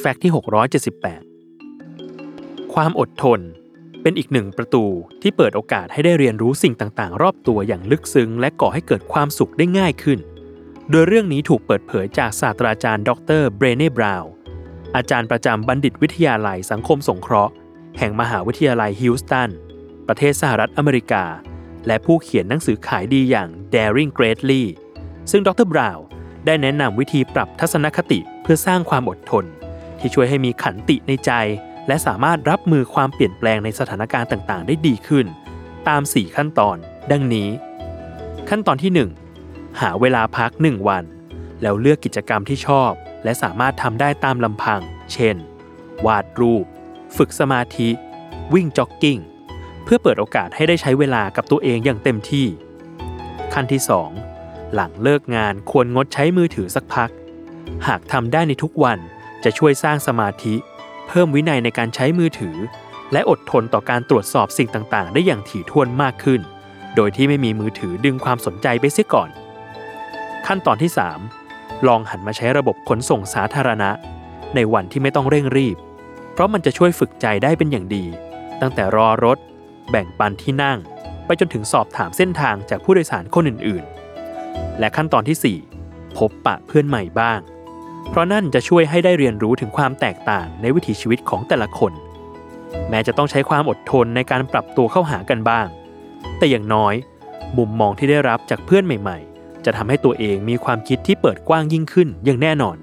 แฟกต์ที่ 678 ความอดทนเป็นอีกหนึ่งประตูที่เปิดโอกาสให้ได้เรียนรู้สิ่งต่างๆ รอบตัวอย่างลึกซึ้ง และก่อให้เกิดความสุขได้ง่ายขึ้น โดยเรื่องนี้ถูกเปิดเผยจากศาสตราจารย์ ดรเบรเน่บราวน์อาจารย์ประจำบัณฑิตวิทยาลัยสังคมสงเคราะห์ แห่งมหาวิทยาลัยฮิลสตัน ประเทศสหรัฐอเมริกา และผู้เขียนหนังสือขายดีอย่าง Daring Greatly ซึ่งดรบราวน์ได้แนะนำวิธีปรับทัศนคติเพื่อสร้างความอดทน ที่ช่วยให้มีขันติในใจ และสามารถรับมือความเปลี่ยนแปลงในสถานการณ์ต่างๆ ได้ดีขึ้น ตาม 4 ขั้นตอน ดังนี้ ขั้นตอนที่ 1 หาเวลาพัก 1 วัน แล้วเลือกกิจกรรมที่ชอบ และสามารถทำได้ตามลำพัง เช่น วาดรูป ฝึกสมาธิ วิ่งจ็อกกิ้ง เพื่อเปิดโอกาสให้ได้ใช้เวลากับตัวเองอย่างเต็มที่ ขั้นที่ 2 หลังเลิกงานควรงดใช้มือถือสักพัก หากทำได้ในทุกวัน จะช่วยสร้างสมาธิ เพิ่มวินัยในการใช้มือถือ และอดทนต่อการตรวจสอบสิ่งต่างๆ ได้อย่างถี่ถ้วนมากขึ้น โดยที่ไม่มีมือถือดึงความสนใจไปเสียก่อน ขั้นตอนที่ 3 ลองหันมาใช้ระบบขนส่งสาธารณะ ในวันที่ไม่ต้องเร่งรีบ เพราะมันจะช่วยฝึกใจได้เป็นอย่างดี ตั้งแต่รอรถ แบ่งปันที่นั่ง ไปจนถึงสอบถามเส้นทางจากผู้โดยสารคนอื่นๆ และขั้นตอนที่ 4 พบปะเพื่อนใหม่บ้าง เพราะนั่นจะช่วยให้ได้เรียนรู้ถึงความแตกต่างในวิถีชีวิตของแต่ละคน แม้จะต้องใช้ความอดทนในการปรับตัวเข้าหากันบ้าง แต่อย่างน้อย มุมมองที่ได้รับจากเพื่อนใหม่ ๆ จะทำให้ตัวเองมีความคิดที่เปิดกว้างยิ่งขึ้นอย่างแน่นอน